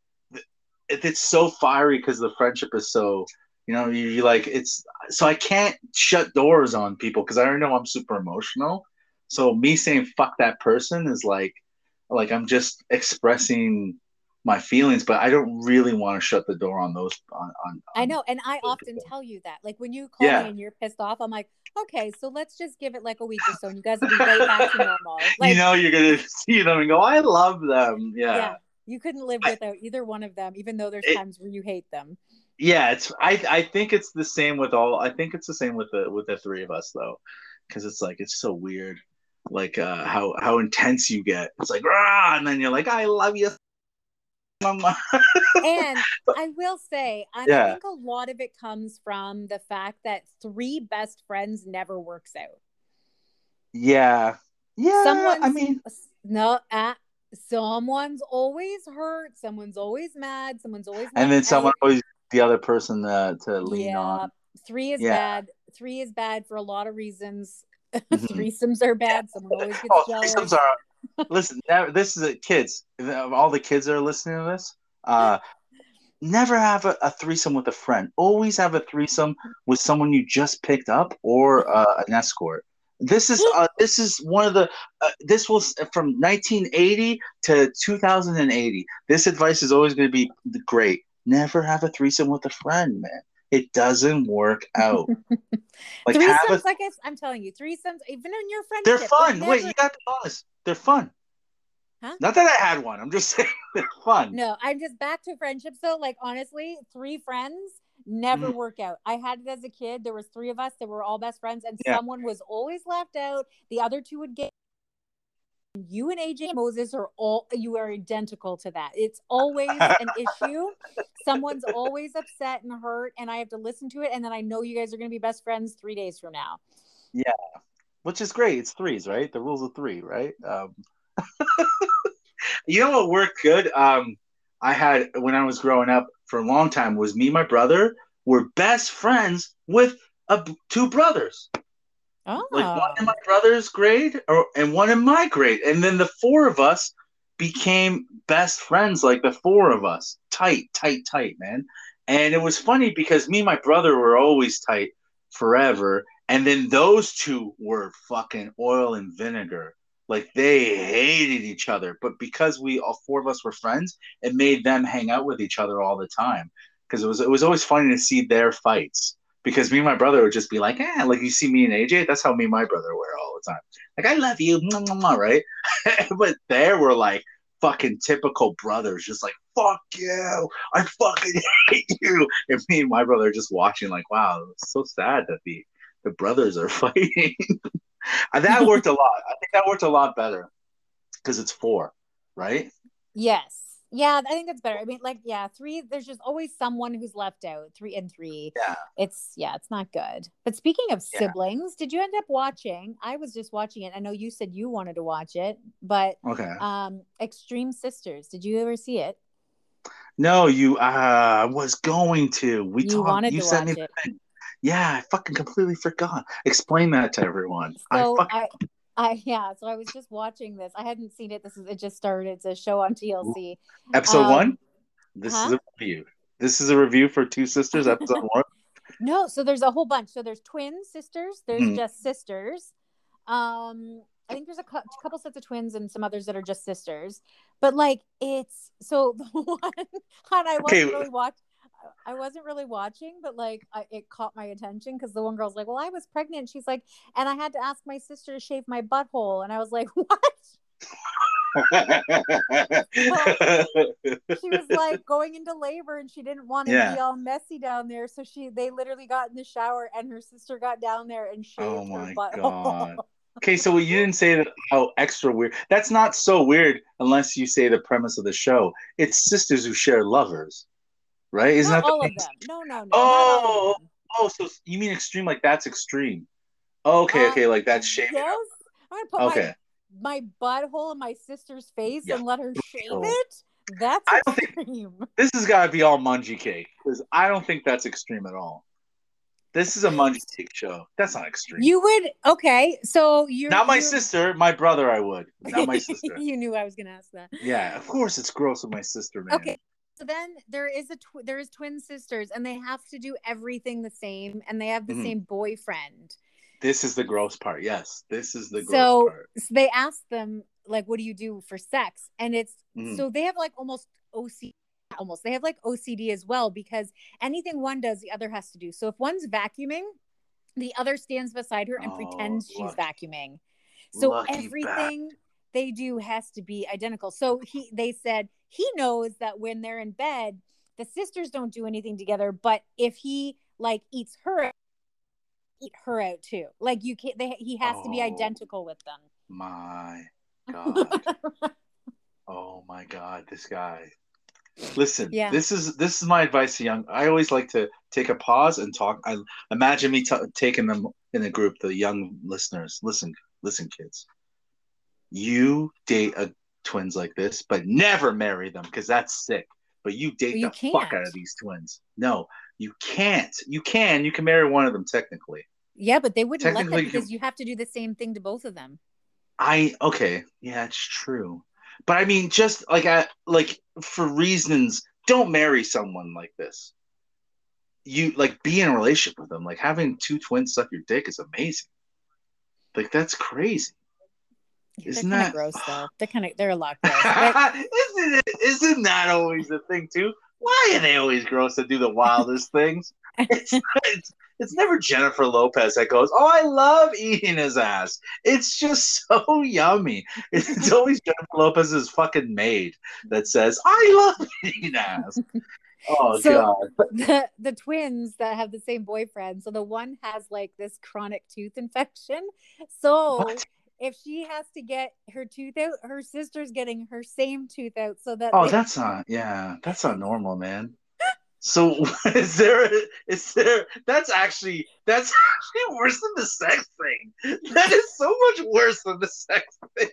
Speaker 2: it's so fiery because the friendship is so you know you, you like it's so I can't shut doors on people because I already know I'm super emotional so me saying fuck that person is like like I'm just expressing my feelings, but I don't really want to shut the door on those. On, on,
Speaker 3: I know, and I often
Speaker 2: people.
Speaker 3: tell you that. Like when you call
Speaker 2: Yeah.
Speaker 3: me and you're pissed off, I'm like, okay, so let's just give it like a week or so, and you guys will be right back to normal. Like,
Speaker 2: you know, you're gonna see them and go, "I love them." Yeah,
Speaker 3: yeah. You couldn't live
Speaker 2: I-
Speaker 3: without either one of them, even though there's
Speaker 2: It-
Speaker 3: times where you hate them.
Speaker 2: Yeah, it's. I I think it's the same with all. I think it's the same with the with the three of us though, because it's like it's so weird, like uh, how how intense you get. It's like rah, and then you're like, "I love you." Mama."
Speaker 3: And I will say, I
Speaker 2: Yeah.
Speaker 3: think a lot of it comes from the fact that three best friends never works out.
Speaker 2: yeah, yeah.
Speaker 3: Someone's
Speaker 2: I mean,
Speaker 3: no, uh, someone's always hurt, someone's always mad, someone's always
Speaker 2: and then someone always the other person uh, to lean
Speaker 3: yeah,
Speaker 2: on.
Speaker 3: three is
Speaker 2: Yeah.
Speaker 3: bad. Three is bad for a lot of reasons.
Speaker 2: Mhm.
Speaker 3: Threesomes are bad. Someone always gets
Speaker 2: Oh,
Speaker 3: jealous.
Speaker 2: threesomes are. Listen, never, this is a kids. All the kids that are listening to this, uh, never have a, a threesome with a friend. Always have a threesome with someone you just picked up or uh, an escort. This is uh, this is one of the uh, this was from 1980 to 2080. This advice is always going to be great. Never have a threesome with a friend, man. It doesn't work out. Like have a
Speaker 3: like I, I'm telling you, threesomes, even in your friendship,
Speaker 2: They're
Speaker 3: they're
Speaker 2: fun. Wait,
Speaker 3: never-
Speaker 2: you got to be honest. They're fun.
Speaker 3: Huh?
Speaker 2: Not that I had one. I'm just saying they're fun.
Speaker 3: No, I'm just back to friendships though. Like honestly, three friends never
Speaker 2: Mm.
Speaker 3: work out. I had it as a kid. There was three of us that were all best friends, and
Speaker 2: Yeah.
Speaker 3: someone was always left out. The other two would get. You and AJ Moses are all you are identical to that. It's always an issue. Someone's always upset and hurt, and I have to listen to it. And then I know you guys are going to be best friends three days from now.
Speaker 2: Yeah, which is great. It's threes, right? The rules of three, right? Um, you know what worked good? Um, I had when I was growing up for a long time was me and my brother were best friends with a, two brothers.
Speaker 3: Oh,
Speaker 2: like one in my brother's grade or and one in my grade and then the four of us became best friends like the four of us. Tight tight tight man. And it was funny because me and my brother were always tight forever and then those two were fucking oil and vinegar like they hated each other but because we all four of us were friends it made them hang out with each other all the time because it was it was always funny to see their fights because me and my brother would just be like, eh, like you see me and AJ, that's how me and my brother were all the time. Like, I love you, mwah, mwah, mwah, right? but they were like fucking typical brothers, just like, fuck you, I fucking hate you. And me and my brother just watching, like, wow, it's so sad that the, the brothers are fighting. And that worked a lot. I think that worked a lot better because it's four, right?
Speaker 3: Yes. Yeah, I think that's better. I mean, like, yeah, three, there's just always someone who's left out. Three and three.
Speaker 2: Yeah.
Speaker 3: It's, yeah, it's not good. But speaking of
Speaker 2: Yeah.
Speaker 3: siblings, did you end up watching? I was just watching it. I know you said you wanted to watch it, but
Speaker 2: Okay.
Speaker 3: um Extreme Sisters, did you ever see it?
Speaker 2: No, you uh was going to. We
Speaker 3: you
Speaker 2: talked.
Speaker 3: wanted
Speaker 2: You
Speaker 3: to
Speaker 2: sent
Speaker 3: watch
Speaker 2: me.
Speaker 3: it.
Speaker 2: Yeah, I fucking completely forgot. Explain that to everyone.
Speaker 3: So
Speaker 2: I fucking
Speaker 3: I, I, yeah, so I was just watching this. I hadn't seen it. This is, it just started. It's a show on TLC.
Speaker 2: episode
Speaker 3: um,
Speaker 2: one. This is a review. This is a review for Two Sisters, episode one.
Speaker 3: No, so there's a whole bunch. So there's twin sisters. There's
Speaker 2: Mhm.
Speaker 3: just sisters. Um, I think there's a cou- couple sets of twins and some others that are just sisters. But like it's so the one, and I wasn't
Speaker 2: Okay.
Speaker 3: really watch. I wasn't really watching, but like I, it caught my attention because the one girl's like, "Well, I was pregnant." She's like, and I had to ask my sister to shave my butthole, and I was like, "What?" she was like going into labor and she didn't want to
Speaker 2: Yeah.
Speaker 3: be all messy down there so she they literally got in the shower and her sister got down there and shaved
Speaker 2: oh
Speaker 3: her
Speaker 2: my
Speaker 3: butt
Speaker 2: god. Okay, so you didn't say that how extra weird. That's not so weird unless you say the premise of the show. It's sisters who share lovers, right? Isn't
Speaker 3: not
Speaker 2: that the
Speaker 3: of them no no no
Speaker 2: Oh,
Speaker 3: all.
Speaker 2: Oh, so you mean extreme? Like that's extreme? Okay,
Speaker 3: Uh,
Speaker 2: okay, like that's shaming.
Speaker 3: yes i'm gonna put
Speaker 2: Okay,
Speaker 3: my my butthole in my sister's face
Speaker 2: Yeah.
Speaker 3: and let her shave it? That's
Speaker 2: I don't think-
Speaker 3: extreme.
Speaker 2: This has got to be all mungie cake because I don't think that's extreme at all. This is a mungie cake show. That's not extreme.
Speaker 3: You would okay, so you're
Speaker 2: not my
Speaker 3: you're-
Speaker 2: sister, my brother. I would. Not my sister.
Speaker 3: you knew I was gonna ask that.
Speaker 2: yeah, of course it's gross with my sister, man.
Speaker 3: Okay. So then there is a tw- there is twin sisters and they have to do everything the same and they have the
Speaker 2: Mhm.
Speaker 3: same boyfriend.
Speaker 2: This is the gross part. Yes, this is the gross
Speaker 3: So,
Speaker 2: part.
Speaker 3: so they ask them like what do you do for sex? And it's
Speaker 2: Mhm.
Speaker 3: so they have like almost OCD almost. They have like OCD as well because anything one does the other has to do. So if one's vacuuming, the other stands beside her and
Speaker 2: Oh,
Speaker 3: pretends she's
Speaker 2: lucky-
Speaker 3: vacuuming. So
Speaker 2: lucky
Speaker 3: everything they do has to be identical. So he they said he knows that when they're in bed, the sisters don't do anything together, but if he like eats her eat her out too. Like you can't they he has to be
Speaker 2: Oh.
Speaker 3: identical with them.
Speaker 2: My God. oh my God, this guy. Listen,
Speaker 3: Yeah.
Speaker 2: this is this is my advice to young. I always like to take a pause and talk. I imagine me t- taking them in a group, the young listeners. Listen, listen, kids. You date a twins like this, but never marry them because that's sick. But you date
Speaker 3: You
Speaker 2: the fuck out of these twins. No, you can't. You can. You can marry one of them technically.
Speaker 3: Yeah, but they wouldn't let that
Speaker 2: Technically, you-
Speaker 3: because you have to do the same thing to both of them.
Speaker 2: I okay, yeah, it's true. But I mean, just like I like for reasons, don't marry someone like this. You like be in a relationship with them. Like having two twins suck your dick is amazing. Like that's crazy. Isn't
Speaker 3: they're
Speaker 2: that-
Speaker 3: gross though. They're kind of they're a lot gross. But
Speaker 2: isn't it? Isn't that always the thing too? Why are they always gross to do the wildest things? It's, it's it's never Jennifer Lopez that goes, "Oh, I love eating his ass." It's just so yummy. It's always Jennifer Lopez's fucking maid that says, "I love eating ass." Oh
Speaker 3: So-
Speaker 2: god.
Speaker 3: the the twins that have the same boyfriend. So the one has like this chronic tooth infection. So
Speaker 2: What?
Speaker 3: If she has to get her tooth out, her sister's getting her same tooth out so that
Speaker 2: Oh,
Speaker 3: they-
Speaker 2: that's not. Yeah, that's not normal, man. So is there? Is there? That's actually that's actually worse than the sex thing. That is so much worse than the sex thing.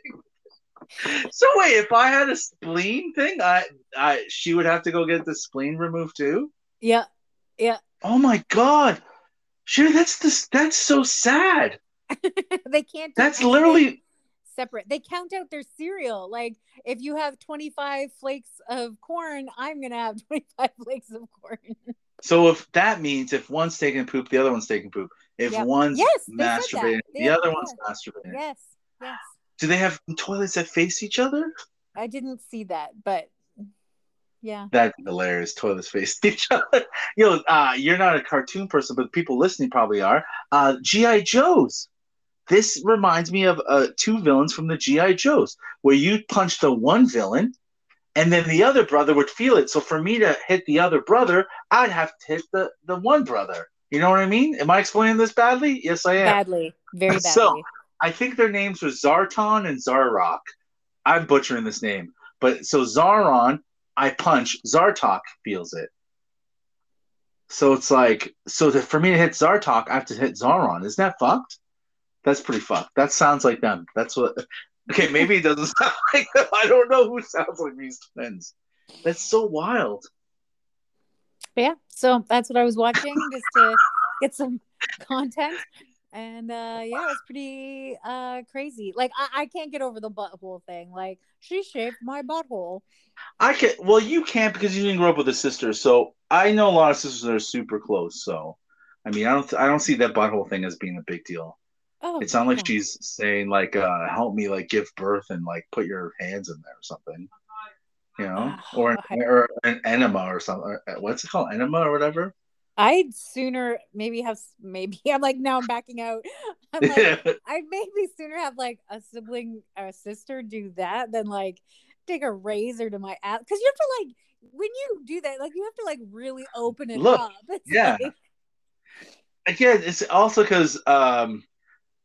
Speaker 2: So wait, if I had a spleen thing, I, I, she would have to go get the spleen removed too.
Speaker 3: yeah, yeah.
Speaker 2: Oh my god, sure, that's this. That's so sad.
Speaker 3: they can't.
Speaker 2: That's literally.
Speaker 3: separate. They count out their cereal. Like if you have twenty five flakes of corn, I'm gonna have twenty five flakes of corn.
Speaker 2: So if that means if one's taking poop, the other one's taking poop. If
Speaker 3: Yep.
Speaker 2: one's
Speaker 3: Yes, they said that.
Speaker 2: masturbating, the other one's masturbating.
Speaker 3: yes, yes.
Speaker 2: Do they have toilets that face each other?
Speaker 3: I didn't see that, but yeah.
Speaker 2: That's hilarious. Toilets face each other. Yo, uh, you're not a cartoon person, but people listening probably are. Uh, GI Joes. This reminds me of uh, two villains from the GI Joes, where you punch the one villain, and then the other brother would feel it. So for me to hit the other brother, I'd have to hit the the one brother. You know what I mean? Am I explaining this badly? Yes, I am.
Speaker 3: Badly, very badly.
Speaker 2: So- I think their names were Zarton and Zarok. I'm butchering this name, but so Zaron, I punch. Zartok feels it. So it's like, so that for me to hit Zartok, I have to hit Zaron. Isn't that fucked? That's pretty fucked. That sounds like them. That's what. Okay, maybe it doesn't sound like them. I don't know who sounds like these twins. That's so wild.
Speaker 3: Yeah, so that's what I was watching just to get some content. And uh yeah, it was pretty uh crazy. Like I, I can't get over the butthole thing. Like she shaped my butthole.
Speaker 2: I can. Well, you can't because you didn't grow up with a sister. So I know a lot of sisters that are super close. So, I mean, I don't. I don't see that butthole thing as being a big deal.
Speaker 3: Oh,
Speaker 2: It's not like she's saying like, uh, "Help me, like, give birth and like put your hands in there or something," you know, or
Speaker 3: I-
Speaker 2: or an enema or something. Uh, What's it called, enema or whatever?
Speaker 3: I'd sooner maybe have maybe I'm like now I'm backing out. I'm like I'd maybe sooner have like a sibling or a sister do that than like take a razor to my ass because you have to like when you do that like you have to like really open it
Speaker 2: Look,
Speaker 3: up. It's
Speaker 2: yeah.
Speaker 3: like-
Speaker 2: Again, it's also because um,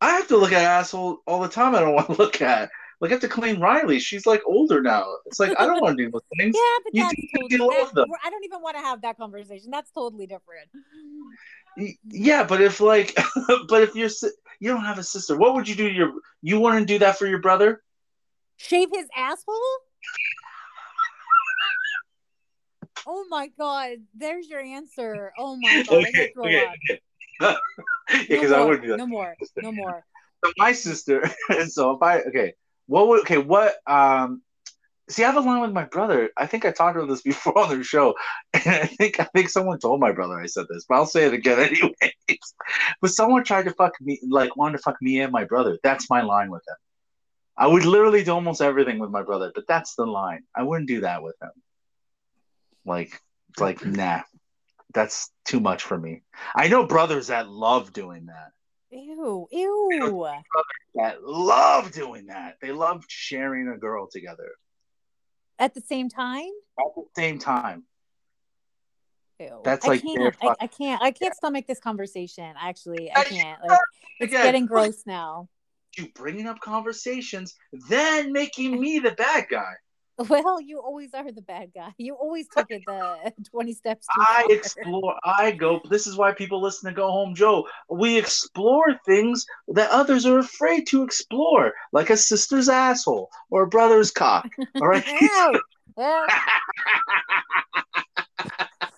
Speaker 2: I have to look at asshole all the time. I don't want to look at. Like, I have to clean Riley. She's like older now. It's like I don't want to do those things.
Speaker 3: yeah, but
Speaker 2: You
Speaker 3: that's
Speaker 2: do- you
Speaker 3: totally.
Speaker 2: love
Speaker 3: that-
Speaker 2: them.
Speaker 3: I don't even want to have that conversation. That's totally different.
Speaker 2: Yeah, but if like, but if you're you don't have a sister, what would you do? To your you want to do that for your brother?
Speaker 3: Shave his asshole? Oh my god, there's your answer. Oh my god, I
Speaker 2: Okay,
Speaker 3: gotta
Speaker 2: okay, yeah,
Speaker 3: No
Speaker 2: because I
Speaker 3: more,
Speaker 2: wouldn't do that.
Speaker 3: no more, no more.
Speaker 2: So my sister. And so if I okay, what would okay? What um? See, I have a line with my brother. I think I talked about this before on the show, and I think I think someone told my brother I said this, but I'll say it again anyways. but someone tried to fuck me, like wanted to fuck me and my brother. That's my line with him. I would literally do almost everything with my brother, but that's the line. I wouldn't do that with him. Like, it's like nah, that's too much for me. I know brothers that love doing that.
Speaker 3: Ew, ew.
Speaker 2: that love doing that. They love sharing a girl together
Speaker 3: At the same time?
Speaker 2: at the same time.
Speaker 3: Ew.
Speaker 2: That's
Speaker 3: I
Speaker 2: like
Speaker 3: can't. I, I can't. I can't stomach this conversation. Actually, I
Speaker 2: I
Speaker 3: can't. Like, it's
Speaker 2: Again,
Speaker 3: getting gross now.
Speaker 2: You bringing up conversations, then making me the bad guy.
Speaker 3: Well, you always are the bad guy. You always took it the twenty steps too
Speaker 2: I
Speaker 3: far.
Speaker 2: explore. I go. This is why people listen to Go Home Joe. We explore things that others are afraid to explore, like a sister's asshole or a brother's cock. All right.
Speaker 3: Ew. Ew.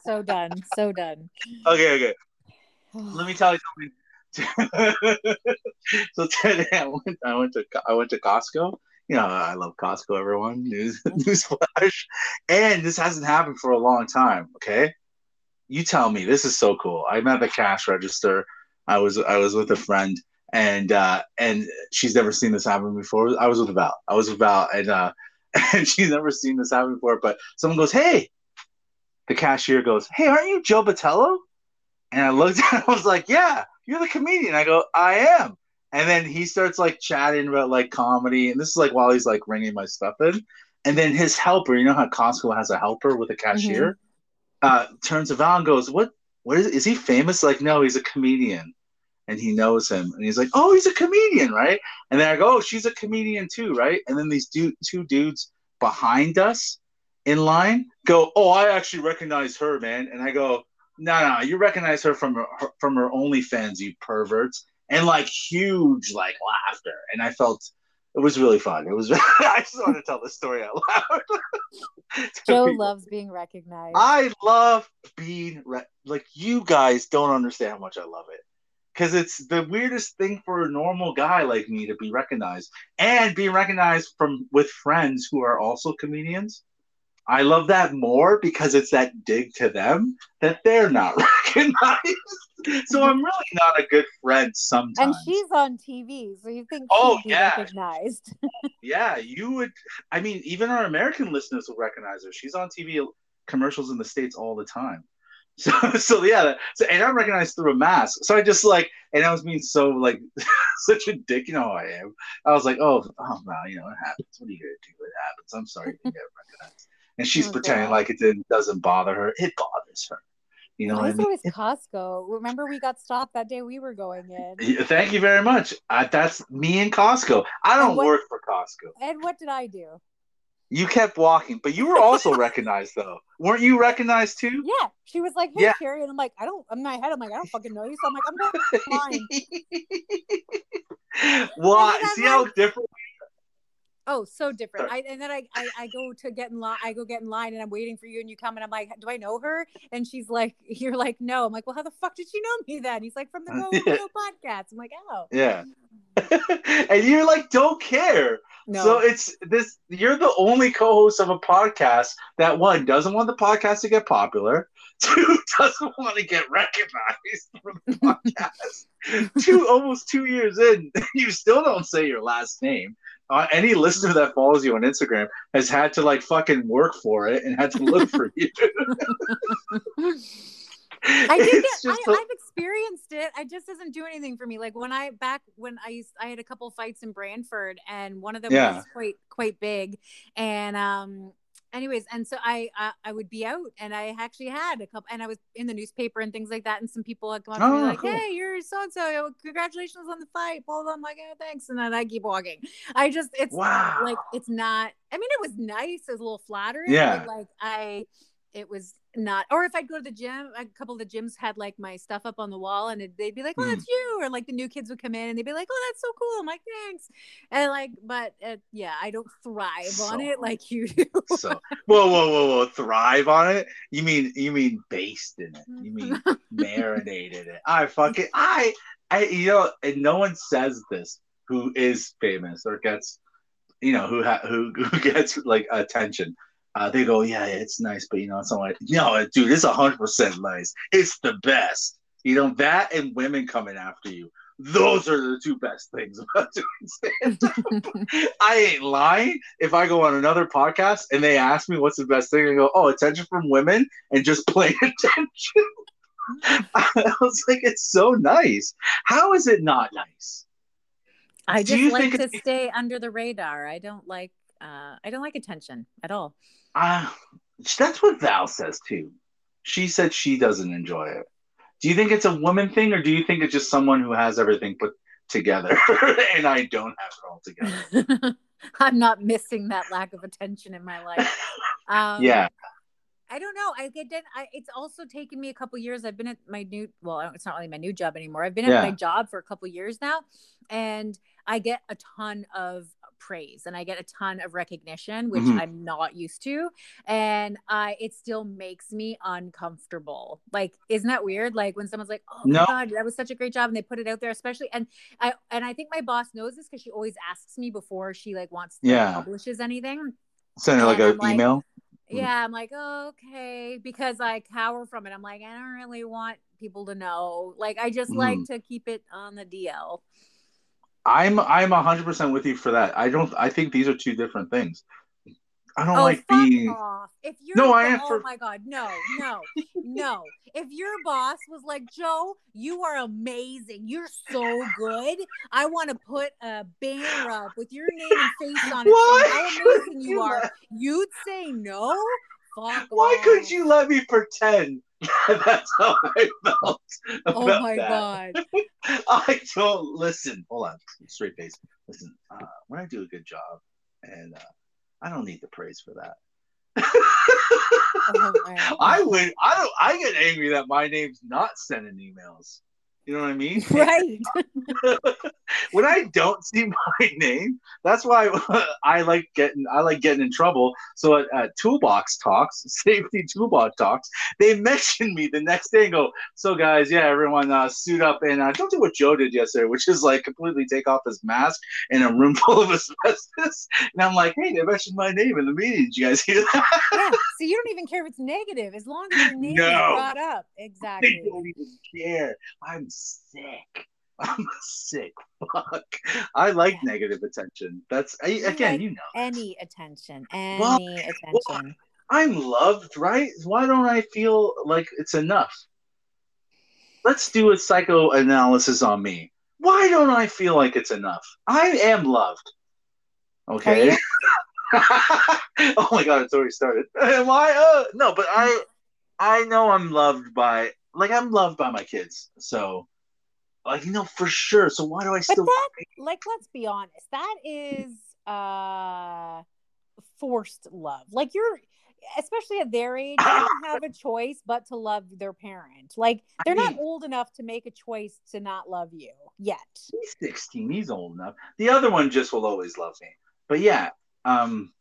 Speaker 3: so done. So done.
Speaker 2: okay. Okay. let me tell you something. so today I went, I went to I went to Costco. You know I love Costco. Everyone, news newsflash, and this hasn't happened for a long time. Okay, you tell me. This is so cool. I'm at the cash register. I was I was with a friend, and uh, and she's never seen this happen before. I was with Val. I was with Val, and uh, and she's never seen this happen before. But someone goes, "Hey," the cashier goes, "Hey, aren't you Joe Batello?" And I looked at him, I was like, Yeah, you're the comedian. I go, I am. And then he starts like chatting about like comedy. And this is like while he's like ringing my stuff in. And then his helper, you know how Costco has a helper with a cashier, uh, turns to Val and goes, What what is is he famous? Like, no, he's a comedian. And he knows him. And he's like, Oh, he's a comedian, right? And then I go, Oh, she's a comedian too, right? And then these two dudes behind us in line go, Oh, I actually recognize her, man. And I go, no, no, you recognize her from her from her OnlyFans, you perverts, and like huge like laughter, and I felt it was really fun. It was. I just want to tell the story out loud.
Speaker 3: Joe
Speaker 2: people.
Speaker 3: loves being recognized.
Speaker 2: I love being re- like you guys don't understand how much I love it because it's the weirdest thing for a normal guy like me to be recognized and being recognized from with friends who are also comedians. I love that more because it's that dig to them that they're not recognized. So I'm really not a good friend sometimes.
Speaker 3: and she's on TV, so you think
Speaker 2: Oh, yeah.
Speaker 3: recognized.
Speaker 2: yeah, you would. I mean, even our American listeners will recognize her. She's on TV commercials in the states all the time. So, so yeah. So, and I'm recognized through a mask. So I just like, and I was being so like, such a dick. You know I am. I was like, oh, oh, well, you know, it happens. What are you gonna do? It happens. I'm sorry you didn't get recognized. And she's
Speaker 3: Oh,
Speaker 2: pretending like it didn't, doesn't bother her. It bothers her. You know
Speaker 3: Why
Speaker 2: what I mean?
Speaker 3: always Costco? Remember we got stopped that day we were going in.
Speaker 2: Thank you very much. Uh, that's me and Costco. I don't
Speaker 3: what-
Speaker 2: work for Costco.
Speaker 3: And what did I do?
Speaker 2: You kept walking, but you were also recognized though. Weren't you recognized too?
Speaker 3: Yeah, she was like, "Hey,
Speaker 2: Yeah.
Speaker 3: Carrie," and I'm like, "I don't." In my head, I'm like, "I don't fucking know you." So I'm like, "I'm going." fine. Then
Speaker 2: See how
Speaker 3: like-
Speaker 2: different?
Speaker 3: Oh, so different. I and then I, I I go to get in line. I go get in line, and I'm waiting for you, and you come, and I'm like, "Do I know her?" And she's like, "You're like, no." I'm like, "Well, how the fuck did she know me then?" He's like, "From the Go
Speaker 2: Yeah.
Speaker 3: Go podcast." I'm like, "Oh,
Speaker 2: Yeah. and you're like, don't care.
Speaker 3: no."
Speaker 2: So it's this. You're the only co-host of a podcast that one doesn't want the podcast to get popular. Two doesn't want to get recognized from the podcast. two almost two years in, you still don't say your last name. Uh, any listener that follows you on Instagram has had to like fucking work for it and had to look for you.
Speaker 3: I did get. I, I've experienced it. It just doesn't do anything for me. Like when I back when I used, I had a couple fights in Brantford, and one of them
Speaker 2: Yeah.
Speaker 3: was quite quite big. And um, anyways, and so I uh, I would be out, and I actually had a couple, and I was in the newspaper and things like that, and some people had come up to me
Speaker 2: Oh,
Speaker 3: like,
Speaker 2: cool.
Speaker 3: "Hey, you're so and so. Congratulations on the fight." Blah blah. I'm like, "Oh, thanks," and then I keep walking. I just it's
Speaker 2: wow.
Speaker 3: like it's not. I mean, it was nice. It was a little flattering.
Speaker 2: Yeah.
Speaker 3: But like I. it was not or if i'd go to the gym a couple of the gyms had like my stuff up on the wall and it, they'd be like oh
Speaker 2: Mhm.
Speaker 3: that's you or like the new kids would come in and they'd be like oh that's so cool i'm like thanks and like but uh, yeah i don't thrive on it like you do
Speaker 2: So whoa, whoa, whoa, whoa! Thrive on it? You mean you mean based in it? You mean marinated it? I fucking I I you know, and no one says this who is famous or gets you know who ha- who who gets like attention. Uh, they go, yeah, it's nice, but you know, it's not like no, dude, it's hundred percent nice. It's the best. You know that and women coming after you. Those are the two best things about doing stand I ain't lying. If I go on another podcast and they ask me what's the best thing, I go, "Oh, attention from women and just plain attention." I was like, "It's so nice. How is it not nice?"
Speaker 3: i just like to stay under the radar i don't like uh i don't like attention at all
Speaker 2: Uh, that's what Val says too. She said she doesn't enjoy it. Do you think it's a woman thing, or do you think it's just someone who has everything put together and I don't have it all together?
Speaker 3: i'm not missing that lack of attention in my life um
Speaker 2: yeah,
Speaker 3: I don't know. I get I, it's also taken me a couple years. I've been at my new well, it's not really my new job anymore. I've been at
Speaker 2: Yeah.
Speaker 3: my job for a couple years now, and I get a ton of praise and I get a ton of recognition, which
Speaker 2: Mhm.
Speaker 3: I'm not used to, and I it still makes me uncomfortable. Like, isn't that weird? Like when someone's like, "Oh my
Speaker 2: No.
Speaker 3: god, that was such a great job," and they put it out there, especially and I and I think my boss knows this because she always asks me before she like wants to
Speaker 2: Yeah.
Speaker 3: publishes anything.
Speaker 2: send her like an
Speaker 3: like-
Speaker 2: email. Mhm.
Speaker 3: Yeah, I'm like, okay, because I cower from it. I'm like, I don't really want people to know. Like, I just like
Speaker 2: Mm.
Speaker 3: to keep it on the DL.
Speaker 2: I'm I'm hundred percent with you for that. I don't. I think these are two different things. I don't
Speaker 3: oh,
Speaker 2: like being.
Speaker 3: off! If you're
Speaker 2: No, I am
Speaker 3: oh
Speaker 2: for-
Speaker 3: my god, no, no, no. If your boss was like, Joe, you are amazing. You're so good. I want to put a banner up with your name and face on it. How amazing
Speaker 2: you
Speaker 3: are. You'd say no. Fuck
Speaker 2: Why
Speaker 3: off.
Speaker 2: couldn't you let me pretend? That's how I felt.
Speaker 3: Oh my
Speaker 2: that.
Speaker 3: god.
Speaker 2: I don't listen. Hold on, straight face. Listen, uh, when I do a good job, and uh, I don't need the praise for that.
Speaker 3: Oh
Speaker 2: I would. I don't. I get angry that my name's not sending emails. You know what I mean?
Speaker 3: right.
Speaker 2: when I don't see my name, that's why I like getting I like getting in trouble. So at, at Toolbox Talks, Safety Toolbox Talks, they mention me the next day and go, "So guys, yeah, everyone uh, suit up and uh, don't do what Joe did yesterday, which is like completely take off his mask in a room full of asbestos." And I'm like, "Hey, they mentioned my name in the meeting. Did you guys hear that?"
Speaker 3: yeah. So you don't even care if it's negative as long as your name is brought up. Exactly.
Speaker 2: They don't even care. I'm sick. I'm sick fuck. I like negative attention. That's I, again,
Speaker 3: like-
Speaker 2: you know.
Speaker 3: Any attention. Any
Speaker 2: Well,
Speaker 3: attention.
Speaker 2: I'm loved, right? Why don't I feel like it's enough? Let's do a psychoanalysis on me. Why don't I feel like it's enough? I am loved. Okay. Oh my god, it's already started. Am I? Uh, no, but I, I know I'm loved by, like I'm loved by my kids. So, like you know for sure. So why do I still?
Speaker 3: But that, like, let's be honest, that is uh forced love. Like you're especially at their age, they don't have a choice but to love their parent. Like they're not old enough to make a choice to not love you yet.
Speaker 2: He's 16. He's old enough. The other one just will always love me. But yeah, um,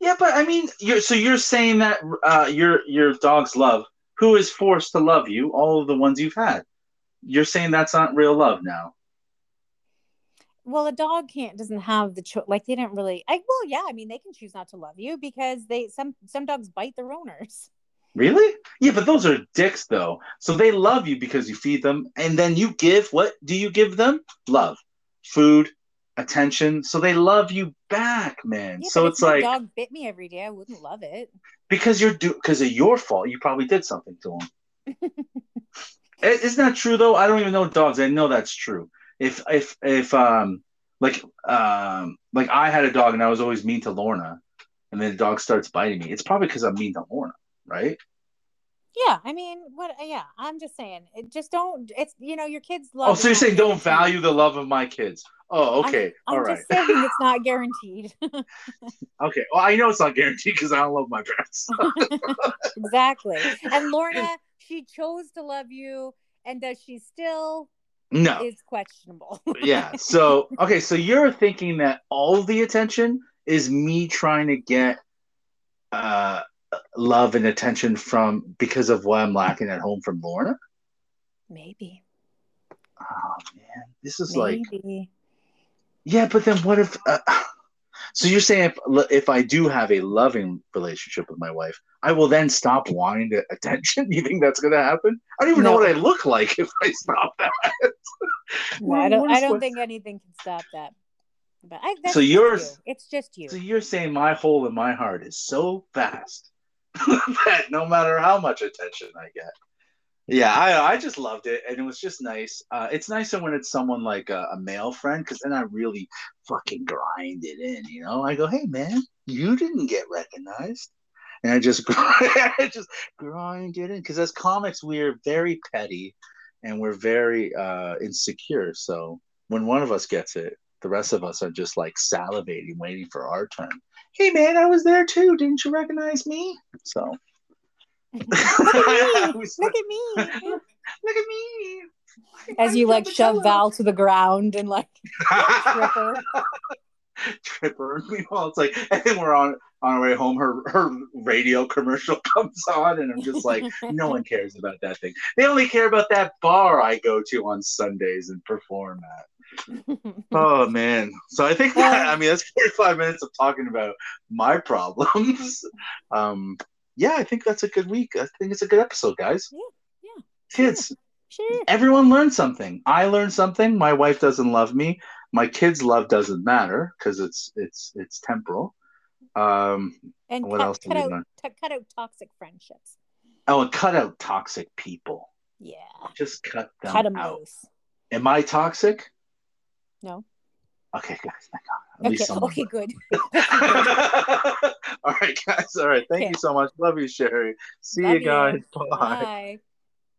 Speaker 2: yeah. But I mean, you're so you're saying that uh, your your dog's love, who is forced to love you, all of the ones you've had. You're saying that's not real love now.
Speaker 3: Well, a dog can't doesn't have the choice. Like they didn't really. I well, yeah. I mean, they can choose not to love you because they some some dogs bite their owners.
Speaker 2: Really? Yeah, but those are dicks though. So they love you because you feed them, and then you give what do you give them? Love, food, attention. So they love you back, man.
Speaker 3: Yeah,
Speaker 2: so it's like
Speaker 3: dog bit me every day, I wouldn't love it.
Speaker 2: because you're do because of your fault. You probably did something to them. Isn't that true though? I don't even know dogs. I know that's true. If if if um like um like I had a dog and I was always mean to Lorna, and then the dog starts biting me. It's probably because I'm mean to Lorna, right?
Speaker 3: Yeah, I mean, what? Yeah, I'm just saying. It just don't. It's you know, your kids love.
Speaker 2: Oh, so you're saying don't value the love of my kids? Oh, okay,
Speaker 3: I'm
Speaker 2: all right.
Speaker 3: just saying it's not guaranteed.
Speaker 2: Okay, well, I know it's not guaranteed because I don't love my parents.
Speaker 3: exactly. And Lorna, she chose to love you, and does she still?
Speaker 2: no,
Speaker 3: Is questionable.
Speaker 2: yeah. So okay, so you're thinking that all the attention is me trying to get uh love and attention from because of what I'm lacking at home from Lorna.
Speaker 3: Maybe.
Speaker 2: Oh man, this is like yeah, but then what if? Uh, so you're saying if if I do have a loving relationship with my wife, I will then stop wanting the attention? You think that's gonna happen? I don't even know what I look like if I stop that.
Speaker 3: No, I don't. I don't
Speaker 2: what-
Speaker 3: think anything can stop that. But I,
Speaker 2: So yours-
Speaker 3: you. It's just you.
Speaker 2: So you're saying my hole in my heart is so vast that no matter how much attention I get. Yeah, I I just loved it, and it was just nice. Uh, it's nicer when it's someone like a, a male friend, because then I really fucking grind it in. You know, I go, "Hey, man, you didn't get recognized," and I just I just grind it in. Because as comics, we're very petty, and we're very uh, insecure. So when one of us gets it, the rest of us are just like salivating, waiting for our turn. Hey, man, I was there too. Didn't you recognize me? So.
Speaker 3: Look at me. Look at me.
Speaker 2: Look at me.
Speaker 3: As you like shove
Speaker 2: Val.
Speaker 3: To the ground and like trip her.
Speaker 2: Tripper. Meanwhile, it's like, and then we're on on our way home. Her her radio commercial comes on, and I'm just like, no one cares about that thing. They only care about that bar I go to on Sundays and perform at. Oh man! So I think that, I mean that's 45 minutes of talking about my problems. Um, yeah, I think that's a good week. I think it's a good episode, guys.
Speaker 3: Yeah, yeah.
Speaker 2: Kids,
Speaker 3: sure.
Speaker 2: everyone learned something. I learned something. My wife doesn't love me. My kids' love doesn't matter because it's it's it's temporal. Um,
Speaker 3: And
Speaker 2: What
Speaker 3: cut,
Speaker 2: else
Speaker 3: cut out t- cut out toxic friendships.
Speaker 2: oh, and cut out toxic people.
Speaker 3: Yeah.
Speaker 2: Just cut them
Speaker 3: Cut them
Speaker 2: out.
Speaker 3: loose.
Speaker 2: Am I toxic?
Speaker 3: No.
Speaker 2: Okay, guys. Thank God. At
Speaker 3: Okay. Okay. Good.
Speaker 2: all right, guys. All right. Thank
Speaker 3: Okay.
Speaker 2: you so much. Love you, Sherry. See
Speaker 3: Love
Speaker 2: you guys. Bye.
Speaker 3: Bye.